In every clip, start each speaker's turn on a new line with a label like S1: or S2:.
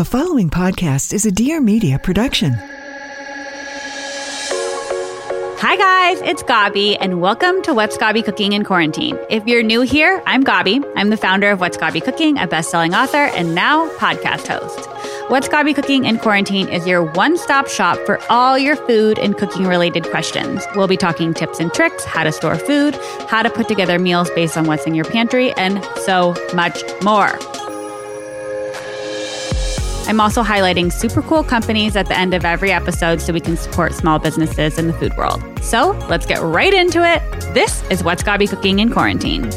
S1: The following podcast is a Dear Media production.
S2: Hi, guys, it's Gaby, and welcome to What's Gaby Cooking in Quarantine. If you're new here, I'm Gaby. I'm the founder of What's Gaby Cooking, a best selling author, and now podcast host. What's Gaby Cooking in Quarantine is your one stop shop for all your food and cooking related questions. We'll be talking tips and tricks, how to store food, how to put together meals based on what's in your pantry, and so much more. I'm also highlighting super cool companies at the end of every episode so we can support small businesses in the food world. So let's get right into it. This is What's Gaby Cooking in Quarantine.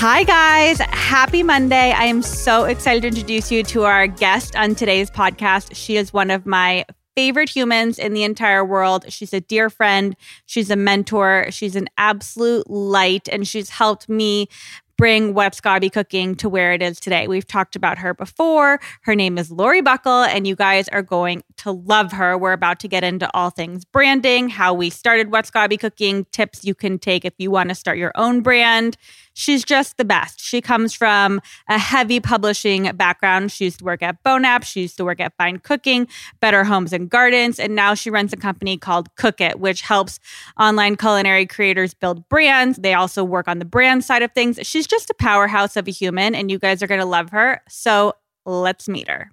S2: Hi, guys. Happy Monday. I am so excited to introduce you to our guest on today's podcast. She is one of my favorite humans in the entire world. She's a dear friend. She's a mentor. She's an absolute light, and she's helped me bring What's Gaby Cooking to where it is today. We've talked about her before. Her name is Laurie Buckle, and you guys are going to love her. We're about to get into all things branding, how we started What's Gaby Cooking, tips you can take if you want to start your own brand she's just the best. She comes from a heavy publishing background. She used to work at Bonap, she used to work at Fine Cooking, Better Homes and Gardens, and now she runs a company called Cook It, which helps online culinary creators build brands. They also work on the brand side of things. She's just a powerhouse of a human, and you guys are going to love her. So let's meet her.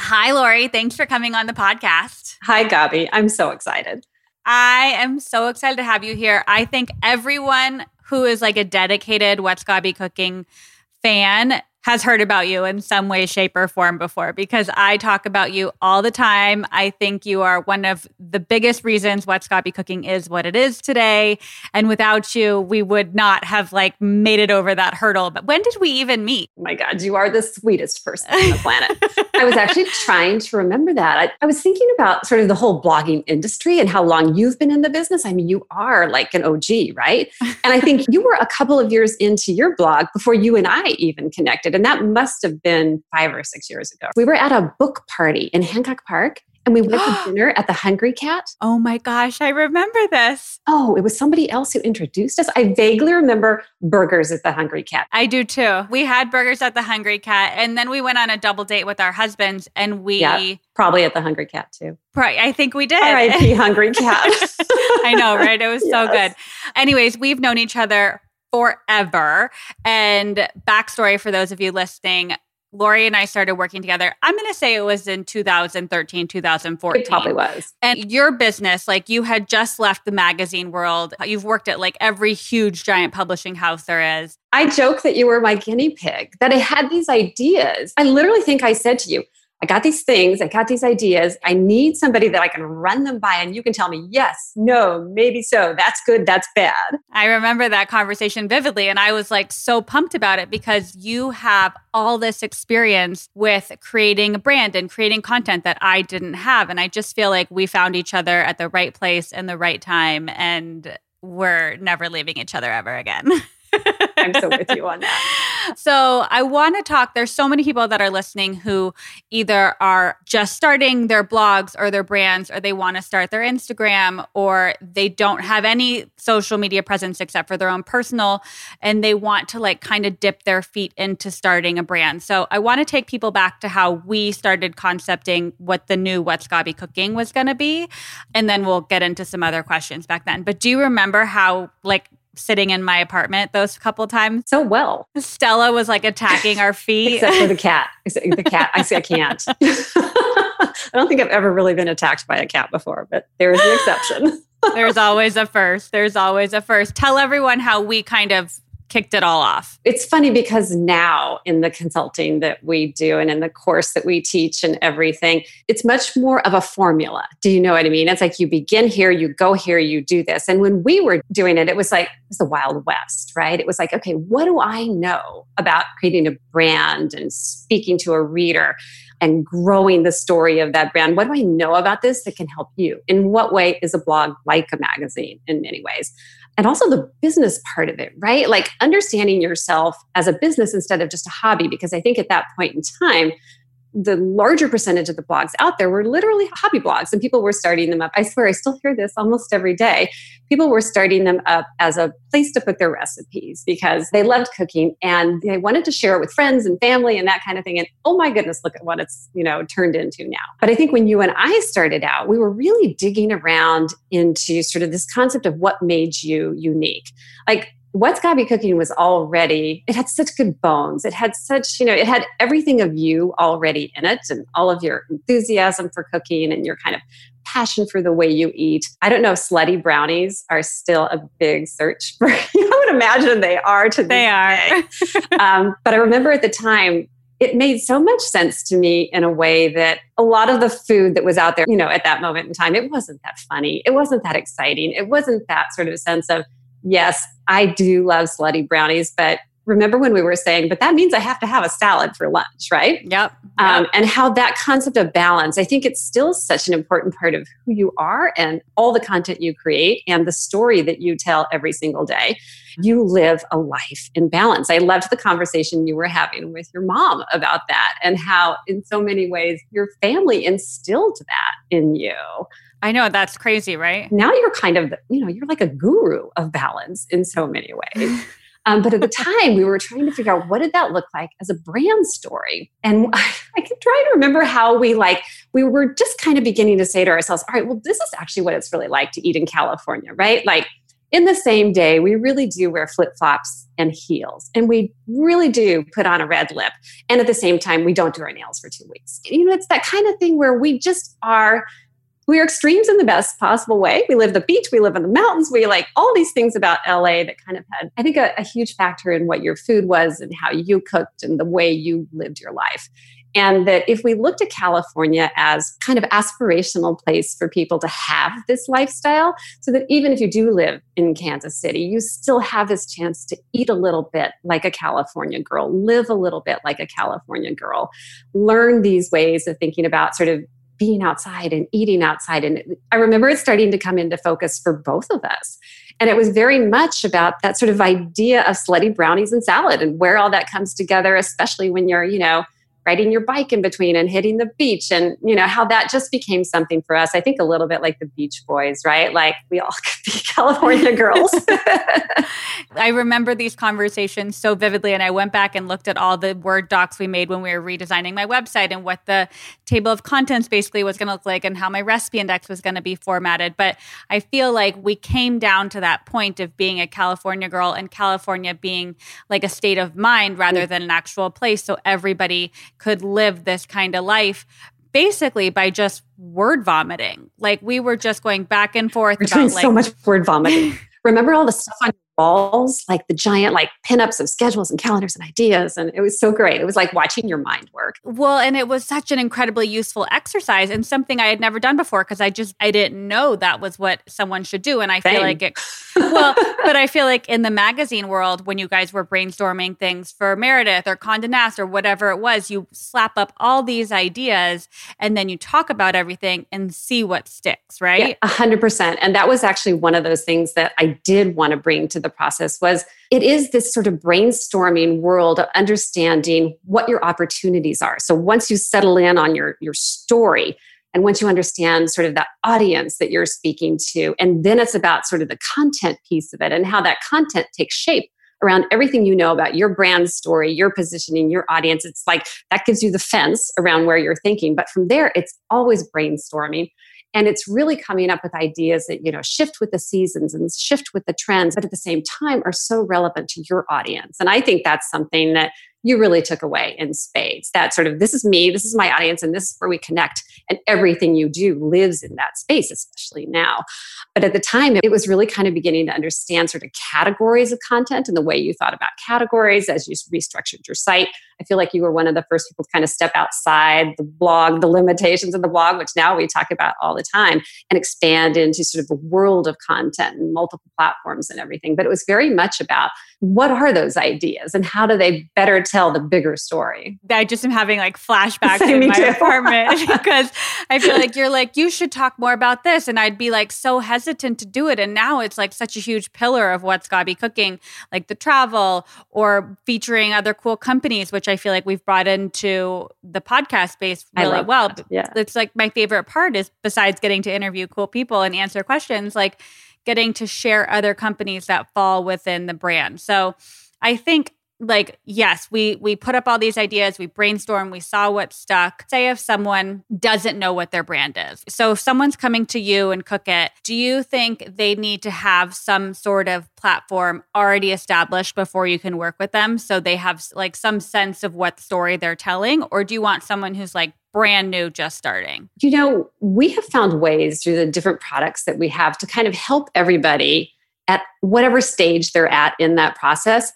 S2: Hi, Laurie. Thanks for coming on the podcast.
S3: Hi, Gaby. I'm so excited.
S2: I am so excited to have you here. I think everyone who is like a dedicated What's Gaby Cooking fan has heard about you in some way, shape, or form before because I talk about you all the time. I think you are one of the biggest reasons What's Gaby Cooking is what it is today. And without you, we would not have like made it over that hurdle. But when did we even meet?
S3: Oh my God, you are the sweetest person on the planet. I was actually trying to remember that. I, I was thinking about sort of the whole blogging industry and how long you've been in the business. I mean, you are like an OG, right? And I think you were a couple of years into your blog before you and I even connected. And that must have been five or six years ago. We were at a book party in Hancock Park and we went to dinner at the Hungry Cat.
S2: Oh my gosh, I remember this.
S3: Oh, it was somebody else who introduced us. I vaguely remember burgers at the Hungry Cat.
S2: I do too. We had burgers at the Hungry Cat, and then we went on a double date with our husbands, and we
S3: yeah, probably at the Hungry Cat too.
S2: Right, I think we did.
S3: R.I.P. Hungry Cat.
S2: I know, right? It was yes. so good. Anyways, we've known each other forever. And backstory for those of you listening, Laurie and I started working together. I'm going to say it was in 2013, 2014.
S3: It probably was.
S2: And your business, like you had just left the magazine world. You've worked at like every huge giant publishing house there is.
S3: I joke that you were my guinea pig, that I had these ideas. I literally think I said to you, I got these things, I got these ideas. I need somebody that I can run them by and you can tell me, yes, no, maybe so. That's good, that's bad.
S2: I remember that conversation vividly. And I was like so pumped about it because you have all this experience with creating a brand and creating content that I didn't have. And I just feel like we found each other at the right place and the right time. And we're never leaving each other ever again.
S3: I'm so with you on that.
S2: So, I want to talk. There's so many people that are listening who either are just starting their blogs or their brands, or they want to start their Instagram, or they don't have any social media presence except for their own personal, and they want to like kind of dip their feet into starting a brand. So, I want to take people back to how we started concepting what the new What's Gaby Cooking was going to be, and then we'll get into some other questions back then. But do you remember how like sitting in my apartment those couple times.
S3: So well.
S2: Stella was like attacking our feet.
S3: Except for the cat. The cat. I say I can't. I don't think I've ever really been attacked by a cat before, but there is an exception.
S2: There's always a first. There's always a first. Tell everyone how we kind of kicked it all off?
S3: It's funny because now in the consulting that we do and in the course that we teach and everything, it's much more of a formula. Do you know what I mean? It's like you begin here, you go here, you do this. And when we were doing it, it was like, it was the Wild West, right? It was like, okay, what do I know about creating a brand and speaking to a reader? and growing the story of that brand. What do I know about this that can help you? In what way is a blog like a magazine in many ways? And also the business part of it, right? Like understanding yourself as a business instead of just a hobby. Because I think at that point in time, the larger percentage of the blogs out there were literally hobby blogs and people were starting them up. I swear, I still hear this almost every day. People were starting them up as a place to put their recipes because they loved cooking and they wanted to share it with friends and family and that kind of thing. And oh my goodness, look at what it's, you know, turned into now. But I think when you and I started out, we were really digging around into sort of this concept of what made you unique. Like What's Gaby Cooking was already, it had such good bones. It had such, you know, it had everything of you already in it and all of your enthusiasm for cooking and your kind of passion for the way you eat. I don't know if slutty brownies are still a big search for, you I would imagine they are to
S2: They are.
S3: um, but I remember at the time, it made so much sense to me in a way that a lot of the food that was out there, you know, at that moment in time, it wasn't that funny. It wasn't that exciting. It wasn't that sort of sense of, yes, I do love slutty brownies, but remember when we were saying, but that means I have to have a salad for lunch, right?
S2: Yep. yep.
S3: Um, and how that concept of balance, I think it's still such an important part of who you are and all the content you create and the story that you tell every single day. You live a life in balance. I loved the conversation you were having with your mom about that and how, in so many ways, your family instilled that in you.
S2: I know that's crazy, right?
S3: Now you're kind of, you know, you're like a guru of balance in so many ways. Um, but at the time, we were trying to figure out what did that look like as a brand story. And I, I can try to remember how we like we were just kind of beginning to say to ourselves, all right, well, this is actually what it's really like to eat in California, right? Like in the same day, we really do wear flip flops and heels, and we really do put on a red lip. And at the same time, we don't do our nails for two weeks. You know, it's that kind of thing where we just are we are extremes in the best possible way. We live the beach, we live in the mountains, we like all these things about LA that kind of had, I think, a, a, huge factor in what your food was and how you cooked and the way you lived your life. And that if we looked at California as kind of aspirational place for people to have this lifestyle, so that even if you do live in Kansas City, you still have this chance to eat a little bit like a California girl, live a little bit like a California girl, learn these ways of thinking about sort of being outside and eating outside. And I remember it starting to come into focus for both of us. And it was very much about that sort of idea of slutty brownies and salad and where all that comes together, especially when you're, you know, riding your bike in between and hitting the beach and you know how that just became something for us i think a little bit like the beach boys right like we all could be california girls
S2: i remember these conversations so vividly and i went back and looked at all the word docs we made when we were redesigning my website and what the table of contents basically was going to look like and how my recipe index was going to be formatted but i feel like we came down to that point of being a california girl and california being like a state of mind rather mm. than an actual place so everybody could live this kind of life basically by just word vomiting. Like we were just going back and forth.
S3: We're doing like, so much word vomiting. Remember all the stuff on walls, like the giant like pinups of schedules and calendars and ideas. And it was so great. It was like watching your mind work.
S2: Well, and it was such an incredibly useful exercise and something I had never done before because I just I didn't know that was what someone should do. And I
S3: Same.
S2: feel like it well, but I feel like in the magazine world, when you guys were brainstorming things for Meredith or Condé Nast or whatever it was, you slap up all these ideas and then you talk about everything and see what sticks, right?
S3: A hundred percent. And that was actually one of those things that I did want to bring to the process was it is this sort of brainstorming world of understanding what your opportunities are. So once you settle in on your, your story, and once you understand sort of that audience that you're speaking to, and then it's about sort of the content piece of it and how that content takes shape around everything you know about your brand story, your positioning, your audience. It's like that gives you the fence around where you're thinking. But from there, it's always brainstorming. And it's really coming up with ideas that, you know, shift with the seasons and shift with the trends, but at the same time are so relevant to your audience. And I think that's something that you really took away in spades. That sort of, this is me, this is my audience, and this is where we connect. And everything you do lives in that space, especially now. But at the time, it was really kind of beginning to understand sort of categories of content and the way you thought about categories as you restructured your site. I feel like you were one of the first people to kind of step outside the blog, the limitations of the blog, which now we talk about all the time, and expand into sort of a world of content and multiple platforms and everything. But it was very much about what are those ideas and how do they better tell the bigger story?
S2: I just am having like flashbacks in my too. apartment because I feel like you're like, you should talk more about this. And I'd be like so hesitant to do it. And now it's like such a huge pillar of What's Gaby Cooking, like the travel or featuring other cool companies, which I feel like we've brought into the podcast space really well.
S3: That. Yeah.
S2: It's like my favorite part is besides getting to interview cool people and answer questions, like getting to share other companies that fall within the brand. So I think like yes we we put up all these ideas we brainstorm we saw what stuck say if someone doesn't know what their brand is so if someone's coming to you and cook it do you think they need to have some sort of platform already established before you can work with them so they have like some sense of what story they're telling or do you want someone who's like brand new, just starting?
S3: You know, we have found ways through the different products that we have to kind of help everybody at whatever stage they're at in that process.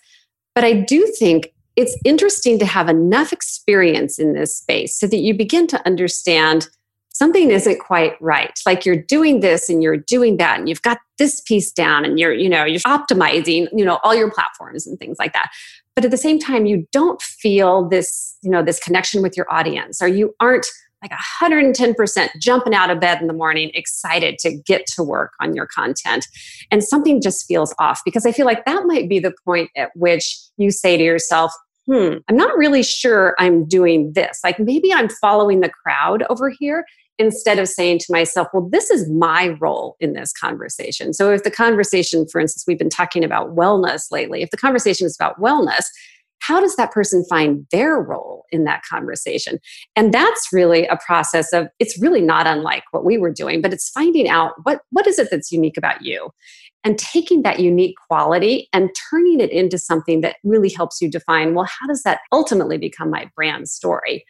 S3: But I do think it's interesting to have enough experience in this space so that you begin to understand something isn't quite right. Like you're doing this and you're doing that and you've got this piece down and you're you know you're optimizing you know all your platforms and things like that. But at the same time you don't feel this you know this connection with your audience or you aren't like 110% jumping out of bed in the morning excited to get to work on your content and something just feels off because i feel like that might be the point at which you say to yourself hmm i'm not really sure i'm doing this like maybe i'm following the crowd over here instead of saying to myself, well, this is my role in this conversation. So if the conversation, for instance, we've been talking about wellness lately, if the conversation is about wellness, how does that person find their role in that conversation? And that's really a process of it's really not unlike what we were doing, but it's finding out what, what is it that's unique about you and taking that unique quality and turning it into something that really helps you define well, how does that ultimately become my brand story?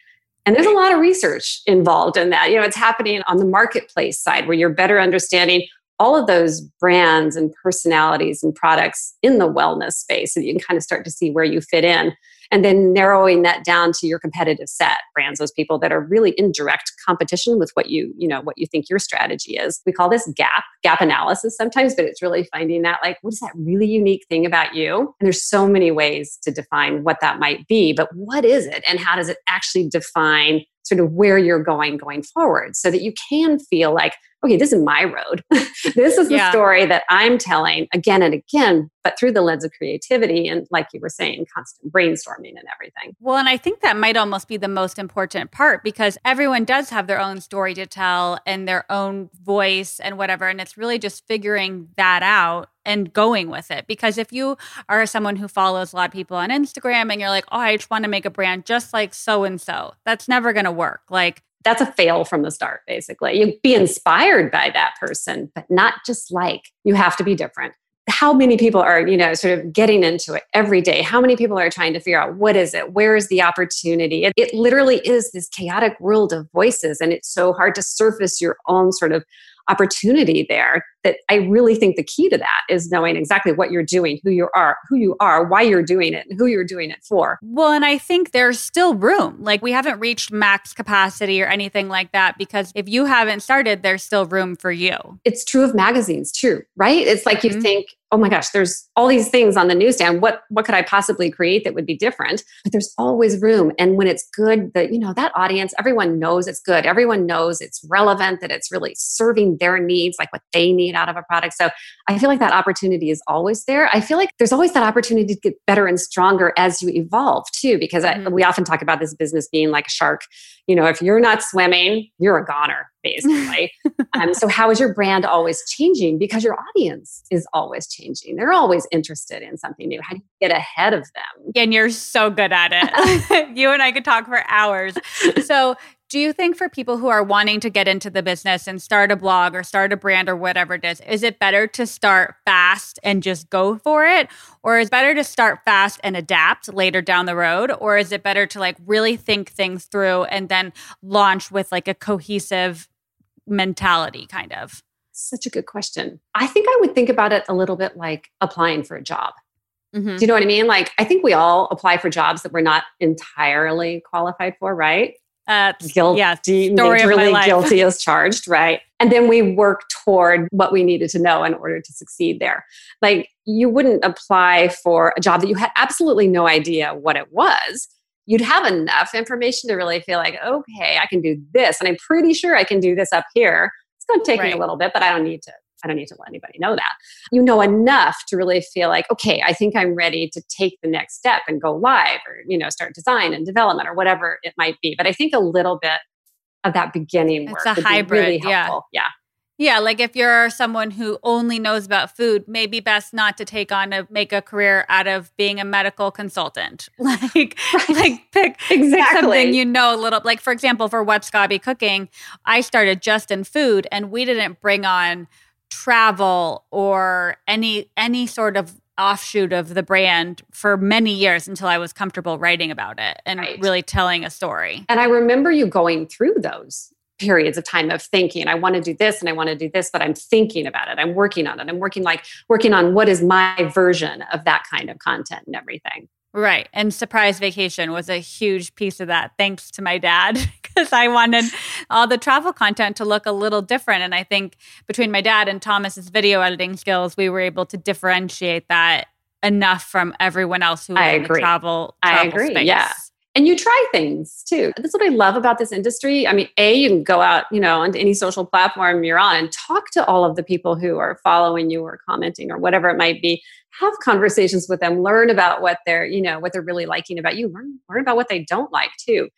S3: And there's a lot of research involved in that. You know, it's happening on the marketplace side where you're better understanding all of those brands and personalities and products in the wellness space so you can kind of start to see where you fit in and then narrowing that down to your competitive set brands those people that are really in direct competition with what you you know what you think your strategy is. We call this gap gap analysis sometimes but it's really finding that like what is that really unique thing about you? And there's so many ways to define what that might be but what is it and how does it actually define sort of where you're going going forward? So that you can feel like okay, this is my road. this is the story that I'm telling again and again, but through the lens of creativity and, like you were saying, constant brainstorming and everything.
S2: Well, and I think that might almost be the most important part because everyone does have their own story to tell and their own voice and whatever. And it's really just figuring that out and going with it. Because if you are someone who follows a lot of people on Instagram and you're like, oh, I just want to make a brand just like so and so, that's never going to work. Like,
S3: that's a fail from the start, basically. You be inspired by that person, but not just like. You have to be different. How many people are, you know, sort of getting into it every day? How many people are trying to figure out what is it? Where is the opportunity? It, it literally is this chaotic world of voices, and it's so hard to surface your own sort of opportunity there that I really think the key to that is knowing exactly what you're doing, who you are, who you are, why you're doing it, and who you're doing it for.
S2: Well, and I think there's still room. Like we haven't reached max capacity or anything like that because if you haven't started, there's still room for you.
S3: It's true of magazines too, right? It's like mm-hmm. you think, oh my gosh, there's all these things on the newsstand. What what could I possibly create that would be different? But there's always room. And when it's good, that you know, that audience, everyone knows it's good. Everyone knows it's relevant, that it's really serving their needs, like what they need out of a product. So I feel like that opportunity is always there. I feel like there's always that opportunity to get better and stronger as you evolve too, because mm-hmm. I, we often talk about this business being like a shark. You know, if you're not swimming, you're a goner, basically. um, so how is your brand always changing? Because your audience is always changing. They're always interested in something new. How do you get ahead of them?
S2: And you're so good at it. you and I could talk for hours. So do you think for people who are wanting to get into the business and start a blog or start a brand or whatever it is, is it better to start fast and just go for it? Or is it better to start fast and adapt later down the road? Or is it better to like really think things through and then launch with like a cohesive mentality kind of?
S3: Such a good question. I think I would think about it a little bit like applying for a job. Mm-hmm. Do you know what I mean? Like, I think we all apply for jobs that we're not entirely qualified for, right?
S2: Uh,
S3: guilty,
S2: yeah,
S3: story really guilty as charged, right? And then we work toward what we needed to know in order to succeed there. Like you wouldn't apply for a job that you had absolutely no idea what it was. You'd have enough information to really feel like, okay, I can do this. And I'm pretty sure I can do this up here. It's going to take right. me a little bit, but I don't need to I don't need to let anybody know that. You know enough to really feel like, okay, I think I'm ready to take the next step and go live or, you know, start design and development or whatever it might be. But I think a little bit of that beginning work.
S2: It's a hybrid.
S3: Really
S2: yeah.
S3: Yeah.
S2: Yeah, like if you're someone who only knows about food, maybe best not to take on a make a career out of being a medical consultant. Like, right. like pick, exactly. pick something you know a little. Like for example, for What's Gaby Cooking, I started just in food, and we didn't bring on travel or any any sort of offshoot of the brand for many years until I was comfortable writing about it and right. really telling a story.
S3: And I remember you going through those periods of time of thinking i want to do this and i want to do this but i'm thinking about it i'm working on it i'm working like working on what is my version of that kind of content and everything
S2: Right. And surprise vacation was a huge piece of that, thanks to my dad, because I wanted all the travel content to look a little different. And I think between my dad and Thomas's video editing skills, we were able to differentiate that enough from everyone else who was I in agree. the travel, travel I agree. Space.
S3: Yeah and you try things too. That's what I love about this industry. I mean, A, you can go out, you know, onto any social platform you're on and talk to all of the people who are following you or commenting or whatever it might be. Have conversations with them, learn about what they're, you know, what they're really liking about you, learn, learn about what they don't like too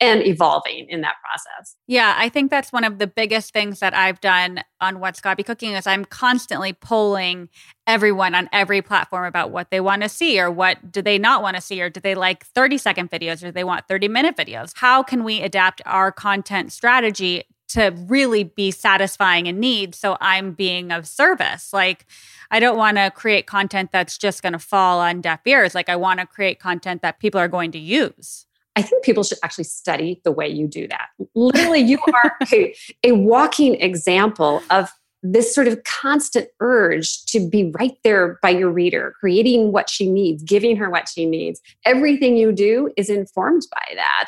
S3: and evolving in that process.
S2: Yeah, I think that's one of the biggest things that I've done on What's Gaby Cooking is I'm constantly polling everyone on every platform about what they want to see or what do they not want to see or do they like 30 second videos or do they want 30 minute videos? How can we adapt our content strategy to really be satisfying a need so I'm being of service? Like I don't want to create content that's just going to fall on deaf ears. Like I want to create content that people are going to use.
S3: I think people should actually study the way you do that. Literally, you are a, a walking example of this sort of constant urge to be right there by your reader, creating what she needs, giving her what she needs. Everything you do is informed by that.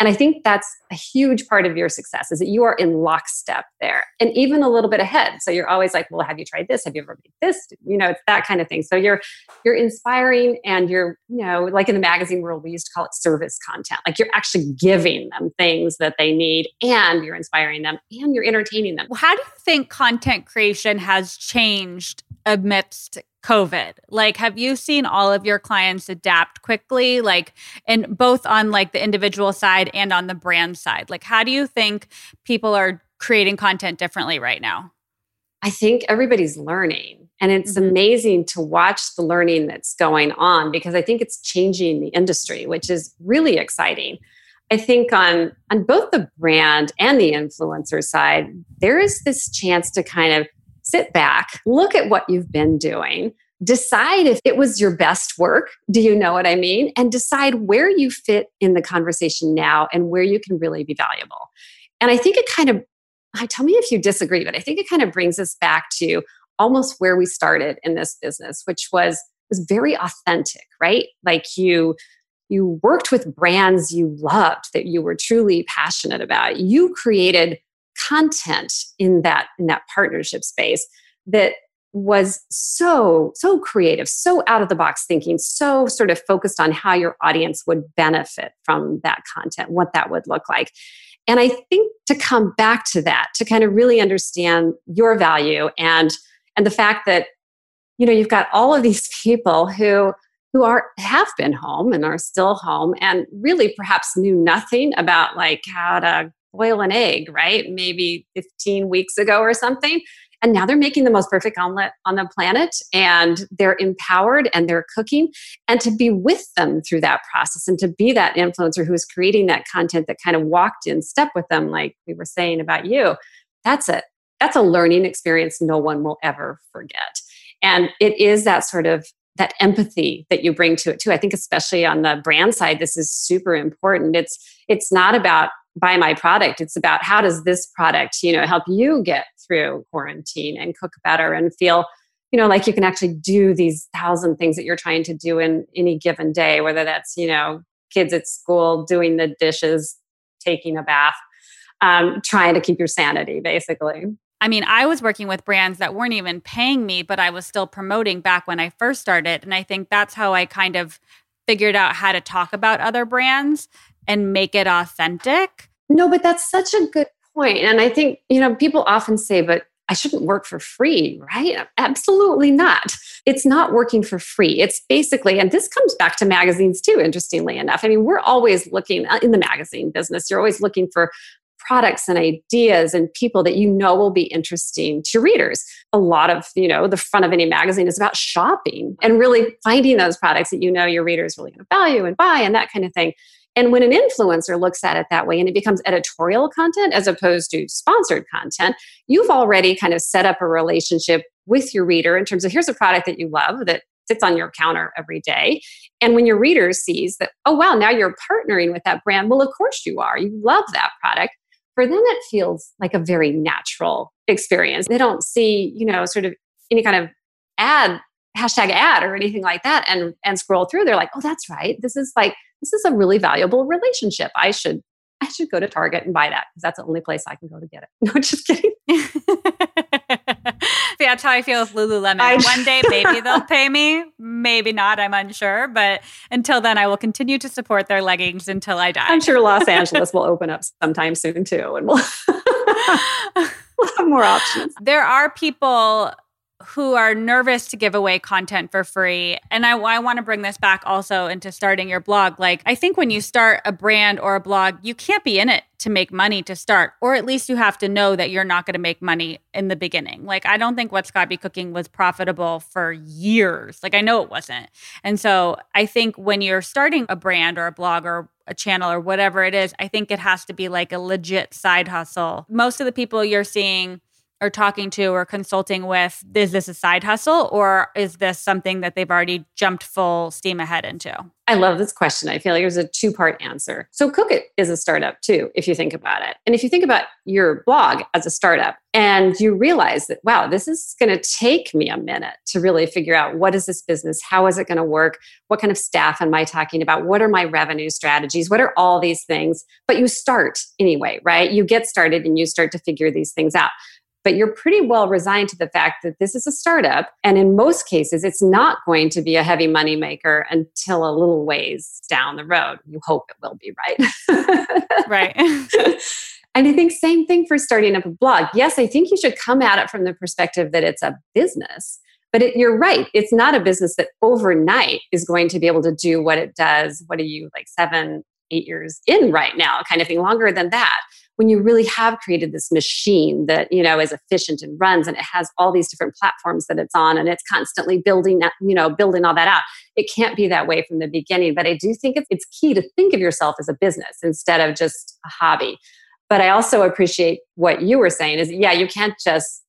S3: And I think that's a huge part of your success is that you are in lockstep there and even a little bit ahead. So you're always like, well, have you tried this? Have you ever made this? You know, it's that kind of thing. So you're you're inspiring and you're, you know, like in the magazine world, we used to call it service content. Like you're actually giving them things that they need and you're inspiring them and you're entertaining them.
S2: Well, how do you think content creation has changed amidst COVID? Like, have you seen all of your clients adapt quickly? Like, and both on like the individual side and on the brand side? Like, how do you think people are creating content differently right now?
S3: I think everybody's learning. And it's mm-hmm. amazing to watch the learning that's going on because I think it's changing the industry, which is really exciting. I think on on both the brand and the influencer side, there is this chance to kind of sit back, look at what you've been doing, decide if it was your best work. Do you know what I mean? And decide where you fit in the conversation now and where you can really be valuable. And I think it kind of, I tell me if you disagree, but I think it kind of brings us back to almost where we started in this business, which was was very authentic, right? Like you you worked with brands you loved that you were truly passionate about. You created content in that in that partnership space that was so so creative so out of the box thinking so sort of focused on how your audience would benefit from that content what that would look like. And i think to come back to that to kind of really understand your value and and the fact that you know you've got all of these people who who are have been home and are still home and really perhaps knew nothing about like how to boil an egg, right? Maybe 15 weeks ago or something. And now they're making the most perfect omelet on the planet and they're empowered and they're cooking. And to be with them through that process and to be that influencer who is creating that content that kind of walked in step with them, like we were saying about you, that's it. That's a learning experience no one will ever forget. And it is that sort of that empathy that you bring to it too. I think especially on the brand side, this is super important. It's it's not about buy my product it's about how does this product you know help you get through quarantine and cook better and feel you know like you can actually do these thousand things that you're trying to do in any given day whether that's you know kids at school doing the dishes taking a bath, um, trying to keep your sanity, basically.
S2: I mean, I was working with brands that weren't even paying me, but I was still promoting back when I first started. And I think that's how I kind of figured out how to talk about other brands and make it authentic.
S3: No, but that's such a good point. And I think, you know, people often say, but I shouldn't work for free, right? Absolutely not. It's not working for free. It's basically, and this comes back to magazines too, interestingly enough. I mean, we're always looking uh, in the magazine business, you're always looking for products and ideas and people that you know will be interesting to readers. A lot of, you know, the front of any magazine is about shopping and really finding those products that you know your readers really going to value and buy and that kind of thing. And when an influencer looks at it that way and it becomes editorial content as opposed to sponsored content, you've already kind of set up a relationship with your reader in terms of here's a product that you love that sits on your counter every day. And when your reader sees that, oh, wow, now you're partnering with that brand, well, of course you are. You love that product. For them, it feels like a very natural experience. They don't see, you know, sort of any kind of ad hashtag ad or anything like that and and scroll through they're like oh that's right this is like this is a really valuable relationship. I should I should go to Target and buy that because that's the only place I can go to get it. No, just kidding.
S2: that's how I feel with Lululemon. I, One day, maybe they'll pay me. Maybe not. I'm unsure. But until then, I will continue to support their leggings until I die.
S3: I'm sure Los Angeles will open up sometime soon too, and we'll, we'll have more options.
S2: There are people who are nervous to give away content for free. And I, I want to bring this back also into starting your blog. Like, I think when you start a brand or a blog, you can't be in it to make money to start, or at least you have to know that you're not going to make money in the beginning. Like, I don't think What's Gaby Cooking was profitable for years. Like, I know it wasn't. And so I think when you're starting a brand or a blog or a channel or whatever it is, I think it has to be like a legit side hustle. Most of the people you're seeing, or talking to or consulting with is this a side hustle or is this something that they've already jumped full steam ahead into?
S3: I love this question. I feel like there's a two part answer. So cook it is a startup too if you think about it. And if you think about your blog as a startup and you realize that wow this is going to take me a minute to really figure out what is this business how is it going to work what kind of staff am i talking about what are my revenue strategies what are all these things. But you start anyway right? You get started and you start to figure these things out but you're pretty well resigned to the fact that this is a startup. And in most cases, it's not going to be a heavy money maker until a little ways down the road. You hope it will be,
S2: right? right.
S3: and I think same thing for starting up a blog. Yes, I think you should come at it from the perspective that it's a business. But it, you're right. It's not a business that overnight is going to be able to do what it does. What are you, like seven, eight years in right now, kind of thing, longer than that when you really have created this machine that you know is efficient and runs and it has all these different platforms that it's on and it's constantly building you know building all that out it can't be that way from the beginning. But i do think it's, it's key to think of yourself as a business instead of just a hobby. But i also appreciate what you were saying is yeah you can't just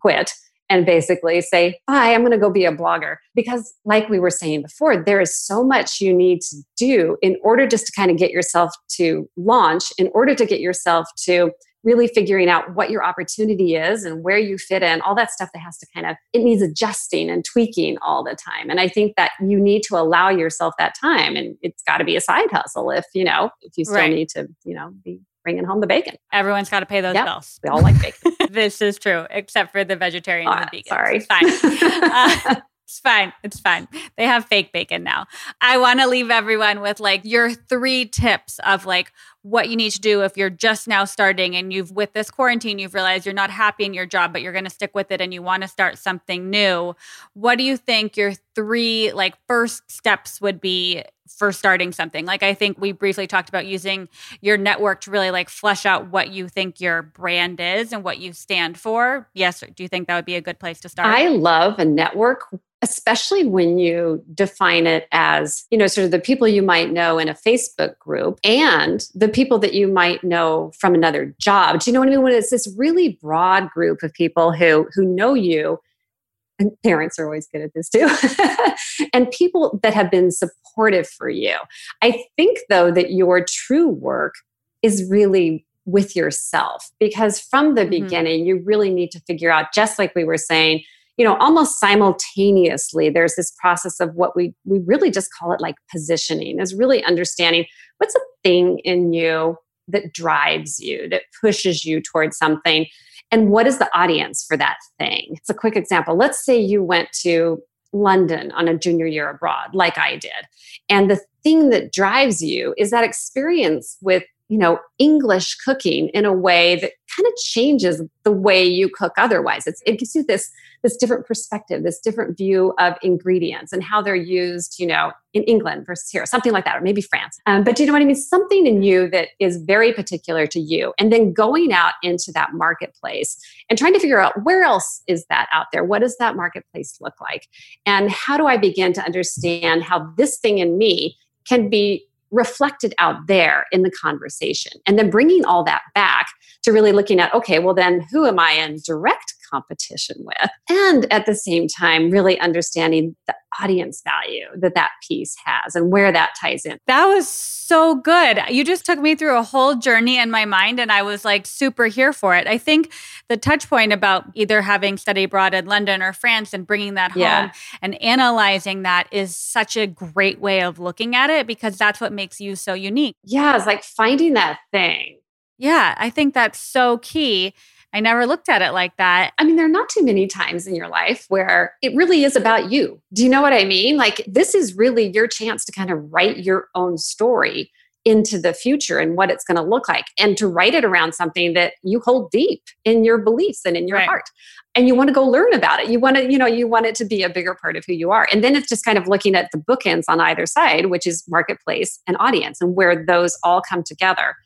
S3: quit and basically say, Hi, I'm going to go be a blogger. Because, like we were saying before, there is so much you need to do in order just to kind of get yourself to launch, in order to get yourself to really figuring out what your opportunity is and where you fit in, all that stuff that has to kind of, it needs adjusting and tweaking all the time. And I think that you need to allow yourself that time. And it's got to be a side hustle if, you know, if you still right. need to, you know, be bringing home the bacon.
S2: Everyone's got to pay those yep. bills.
S3: We all like bacon.
S2: this is true, except for the vegetarians oh, and the vegans.
S3: Sorry.
S2: It's fine. uh, it's fine. It's fine. They have fake bacon now. I want to leave everyone with like your three tips of like what you need to do if you're just now starting and you've with this quarantine you've realized you're not happy in your job but you're going to stick with it and you want to start something new what do you think your three like first steps would be for starting something like i think we briefly talked about using your network to really like flesh out what you think your brand is and what you stand for yes do you think that would be a good place to start
S3: i love a network especially when you define it as, you know, sort of the people you might know in a Facebook group and the people that you might know from another job. Do you know what I mean? When it's this really broad group of people who who know you, and parents are always good at this too, and people that have been supportive for you. I think though that your true work is really with yourself because from the mm-hmm. beginning you really need to figure out just like we were saying you know almost simultaneously there's this process of what we we really just call it like positioning is really understanding what's a thing in you that drives you, that pushes you towards something? And what is the audience for that thing? It's a quick example. Let's say you went to London on a junior year abroad, like I did. And the thing that drives you is that experience with you know english cooking in a way that kind of changes the way you cook otherwise it's, it gives you this this different perspective this different view of ingredients and how they're used you know in england versus here something like that or maybe france. Um, but do you know what i mean? Something in you that is very particular to you and then going out into that marketplace and trying to figure out where else is that out there? What does that marketplace look like? And how do i begin to understand how this thing in me can be reflected out there in the conversation. And then bringing all that back to really looking at, okay, well, then who am I in direct competition with? And at the same time, really understanding the audience value that that piece has and where that ties in.
S2: That was so good. You just took me through a whole journey in my mind, and I was like super here for it. I think the touch point about either having studied abroad in London or France and bringing that home yeah. and analyzing that is such a great way of looking at it because that's what makes you so unique.
S3: Yeah, it's like finding that thing.
S2: Yeah, I think that's so key. I never looked at it like that.
S3: I mean, there are not too many times in your life where it really is about you. Do you know what I mean? Like, this is really your chance to kind of write your own story into the future and what it's going to look like and to write it around something that you hold deep in your beliefs and in your right. heart and you want to go learn about it you want to you know you want it to be a bigger part of who you are and then it's just kind of looking at the bookends on either side which is marketplace and audience and where those all come together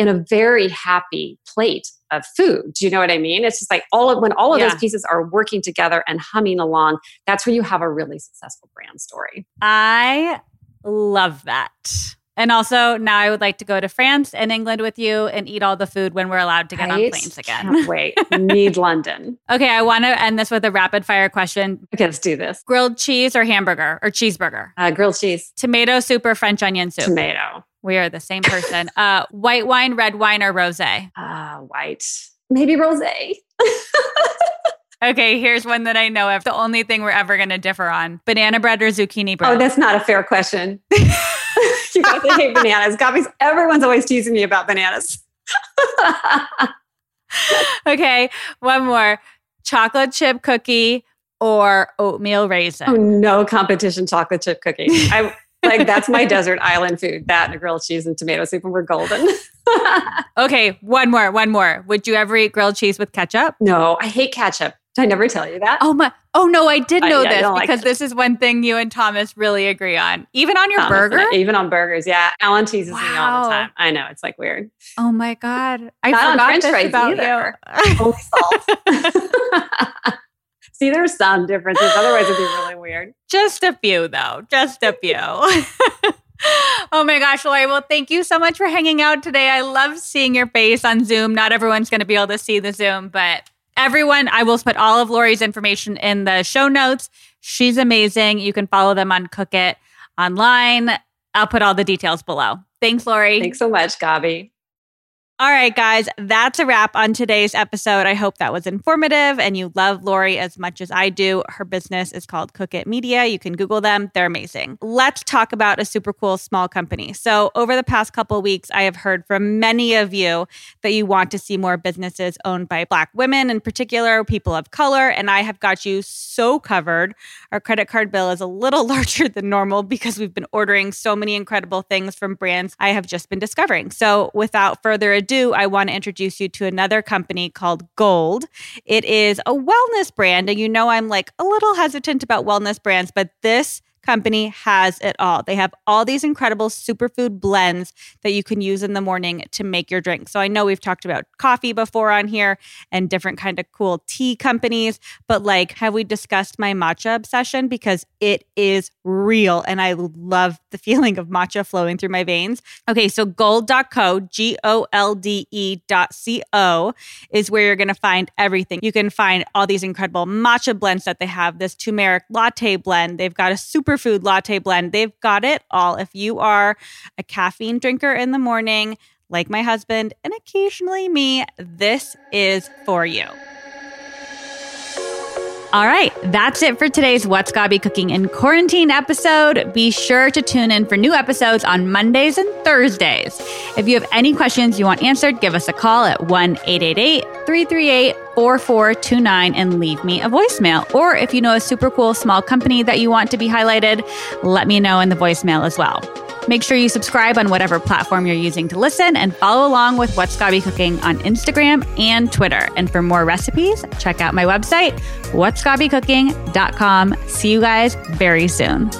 S3: in a very happy plate of food. Do you know what I mean? It's just like all of when all of yeah. those pieces are working together and humming along, that's where you have a really successful brand story.
S2: I love that. And also, now I would like to go to France and England with you and eat all the food when we're allowed to get right? on planes again.
S3: Can't wait. Need London.
S2: Okay, I want to end this with a rapid fire question.
S3: Okay, let's do this.
S2: Grilled cheese or hamburger or cheeseburger?
S3: Uh, grilled cheese.
S2: Tomato soup or French onion soup?
S3: Tomato.
S2: We are the same person. uh, white wine, red wine, or rosé?
S3: Uh, white. Maybe rosé.
S2: okay, here's one that I know of. The only thing we're ever going to differ on: banana bread or zucchini bread.
S3: Oh, that's not a fair question. you guys hate bananas. Copies. Everyone's always teasing me about bananas.
S2: okay, one more: chocolate chip cookie or oatmeal raisin.
S3: Oh, no competition chocolate chip cookie. I like that's my desert island food. That and a grilled cheese and tomato soup, and we're golden.
S2: okay, one more, one more. Would you ever eat grilled cheese with ketchup?
S3: No, I hate ketchup. Did I never tell you that?
S2: Oh my! Oh no, I did know yeah, this because like this is one thing you and Thomas really agree on. Even on your Thomas burger,
S3: even on burgers, yeah. Alan teases wow. me all the time. I know it's like weird.
S2: Oh my god, I Not forgot on French this about either. you. Only salt.
S3: See, there's some differences. Otherwise, it'd be really weird.
S2: Just a few, though. Just a few. oh my gosh, Laurie. Well, thank you so much for hanging out today. I love seeing your face on Zoom. Not everyone's going to be able to see the Zoom, but everyone, I will put all of Laurie's information in the show notes. She's amazing. You can follow them on Cook It online. I'll put all the details below. Thanks, Laurie.
S3: Thanks so much, Gaby.
S2: All right, guys, that's a wrap on today's episode. I hope that was informative and you love Laurie as much as I do. Her business is called Cook It Media. You can Google them, they're amazing. Let's talk about a super cool small company. So, over the past couple weeks, I have heard from many of you that you want to see more businesses owned by Black women, in particular, people of color. And I have got you so covered. Our credit card bill is a little larger than normal because we've been ordering so many incredible things from brands I have just been discovering. So, without further ado, do, I want to introduce you to another company called Golde. It is a wellness brand. And you know, I'm like a little hesitant about wellness brands, but this company has it all. They have all these incredible superfood blends that you can use in the morning to make your drink. So I know we've talked about coffee before on here and different kind of cool tea companies, but like have we discussed my matcha obsession because it is real and I love the feeling of matcha flowing through my veins. Okay, so golde.co, G O L D E dot C O is where you're going to find everything. You can find all these incredible matcha blends that they have, this turmeric latte blend. They've got a super superfood latte blend. They've got it all. If you are a caffeine drinker in the morning, like my husband and occasionally me, this is for you. All right, that's it for today's What's Gaby Cooking in Quarantine episode. Be sure to tune in for new episodes on Mondays and Thursdays. If you have any questions you want answered, give us a call at 1 888 338 4429 and leave me a voicemail. Or if you know a super cool small company that you want to be highlighted, let me know in the voicemail as well. Make sure you subscribe on whatever platform you're using to listen and follow along with What's Gaby Cooking on Instagram and Twitter. And for more recipes, check out my website, what'sgabycooking.com. See you guys very soon.